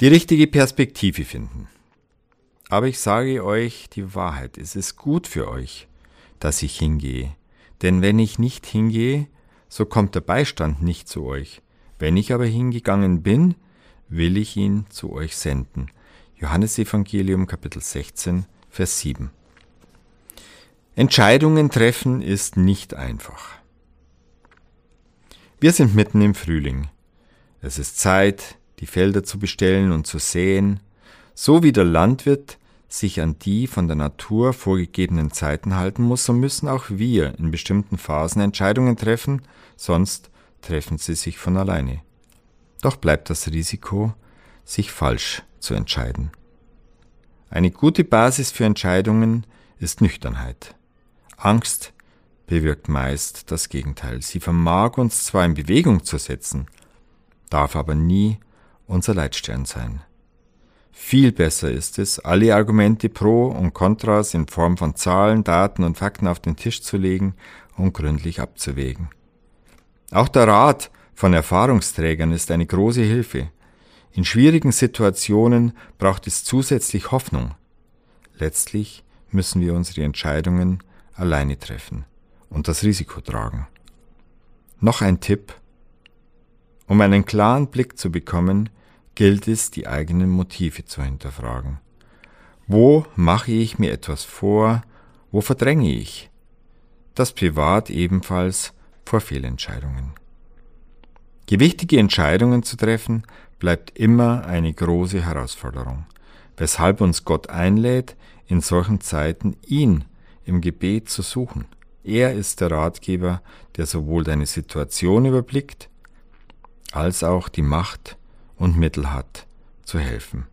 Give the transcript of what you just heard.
Die richtige Perspektive finden. Aber ich sage euch die Wahrheit, es ist gut für euch, dass ich hingehe. Denn wenn ich nicht hingehe, so kommt der Beistand nicht zu euch. Wenn ich aber hingegangen bin, will ich ihn zu euch senden. Johannes Evangelium Kapitel 16, Vers 7. Entscheidungen treffen ist nicht einfach. Wir sind mitten im Frühling. Es ist Zeit, die Felder zu bestellen und zu säen. So wie der Landwirt sich an die von der Natur vorgegebenen Zeiten halten muss, so müssen auch wir in bestimmten Phasen Entscheidungen treffen, sonst treffen sie sich von alleine. Doch bleibt das Risiko, sich falsch zu entscheiden. Eine gute Basis für Entscheidungen ist Nüchternheit. Angst bewirkt meist das Gegenteil. Sie vermag uns zwar in Bewegung zu setzen, darf aber nie unser Leitstern sein. Viel besser ist es, alle Argumente pro und kontras in Form von Zahlen, Daten und Fakten auf den Tisch zu legen und gründlich abzuwägen. Auch der Rat von Erfahrungsträgern ist eine große Hilfe. In schwierigen Situationen braucht es zusätzlich Hoffnung. Letztlich müssen wir unsere Entscheidungen alleine treffen und das Risiko tragen. Noch ein Tipp. Um einen klaren Blick zu bekommen, gilt es, die eigenen Motive zu hinterfragen. Wo mache ich mir etwas vor, wo verdränge ich? Das privat ebenfalls vor Fehlentscheidungen. Gewichtige Entscheidungen zu treffen, bleibt immer eine große Herausforderung, weshalb uns Gott einlädt, in solchen Zeiten ihn im Gebet zu suchen. Er ist der Ratgeber, der sowohl deine Situation überblickt, als auch die Macht und Mittel hat, zu helfen.